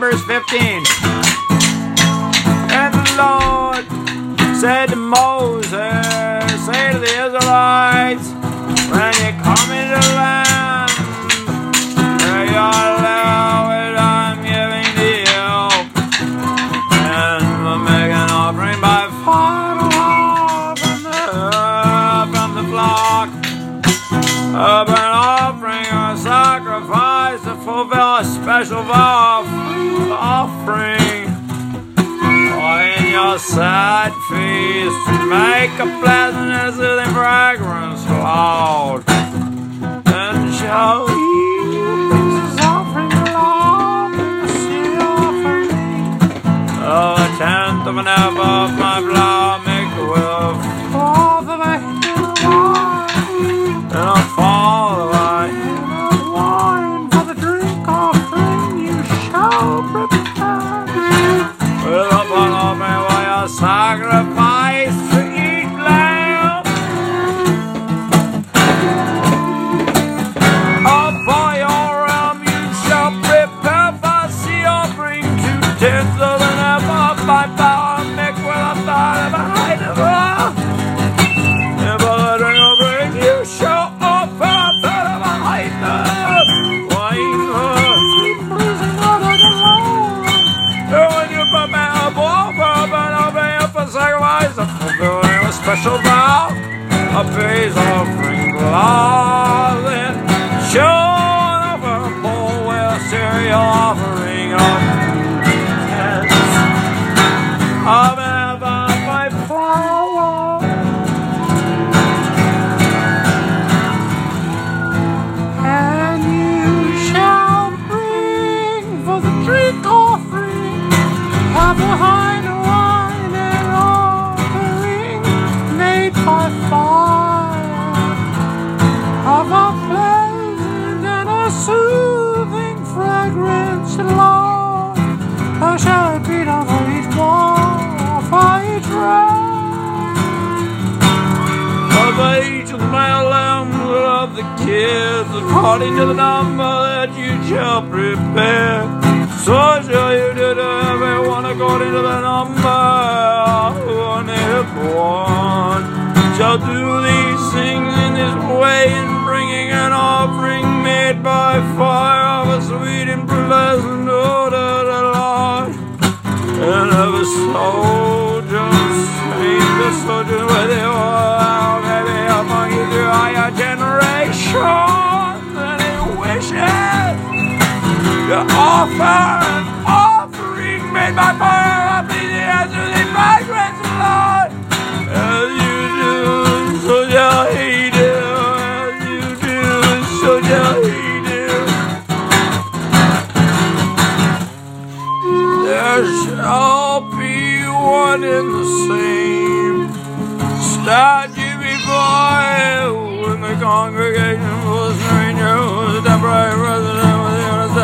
Numbers 15. And the Lord said to Moses, Say to the Israelites, sad feast, make a pleasant and soothing fragrance loud. And shall eat this offering with the offering. Oh, a tenth of an apple special vow, a peace offering law, the kids, according to the number that you shall prepare. So shall you do to everyone according to the number. One if one shall do these things in this way in bringing an offering to offer an offering made by fire of the answer the fragrance, Lord, as you do, so shall he do, as you do, so shall he do. There shall be one in the same. Before you when the congregation was stranger who's temporary resident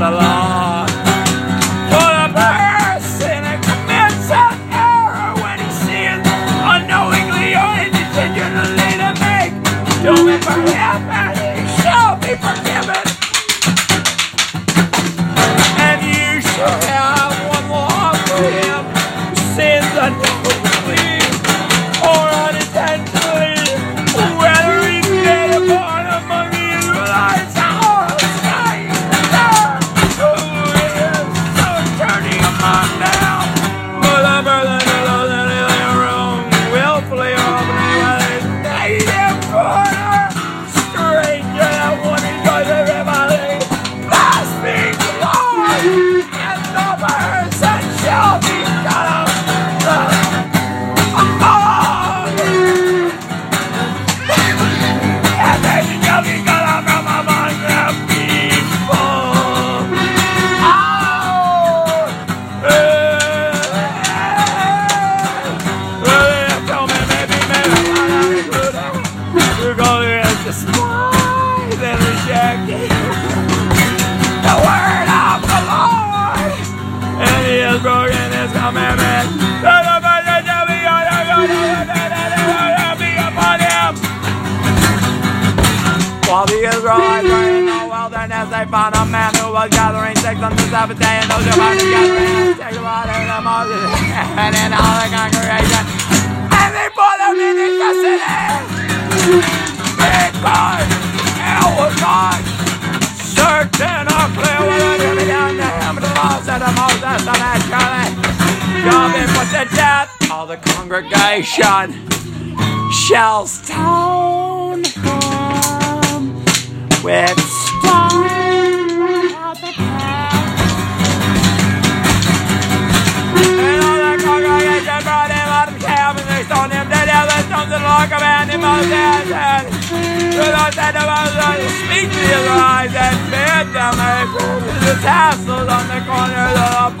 lá la. While the Israelites were in the wilderness, they found a man who was gathering sticks on the Sabbath day, and those who found him gathering about him and Moses and in all the congregation, and they put him in the custody. Because it was God certain or clear what would be down to him, the law said to Moses, the man surely shall be put to death. All the congregation shall stone with stones without the. And all the congregation brought him out of the and they stoned him death with stones and Lord commanded Moses, and the Lord said to Moses, Speak to the and bid the tassels on the corners of the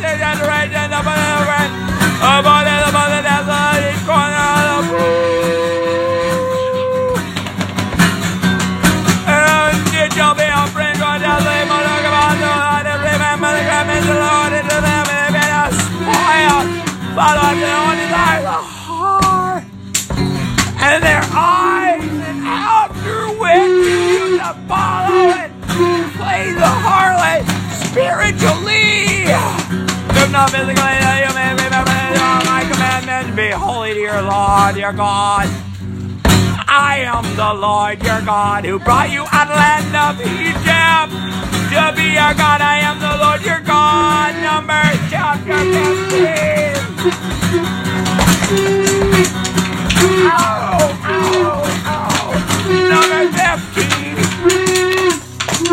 the of the follow it. Play the harlot spiritually. Do not physically that you may remember my commandments. Be holy to your Lord, your God. I am the Lord your God who brought you out of the land of Egypt to be your God. I am the Lord your God. Numbers chapter 15. Ow, ow, ow. Number 15.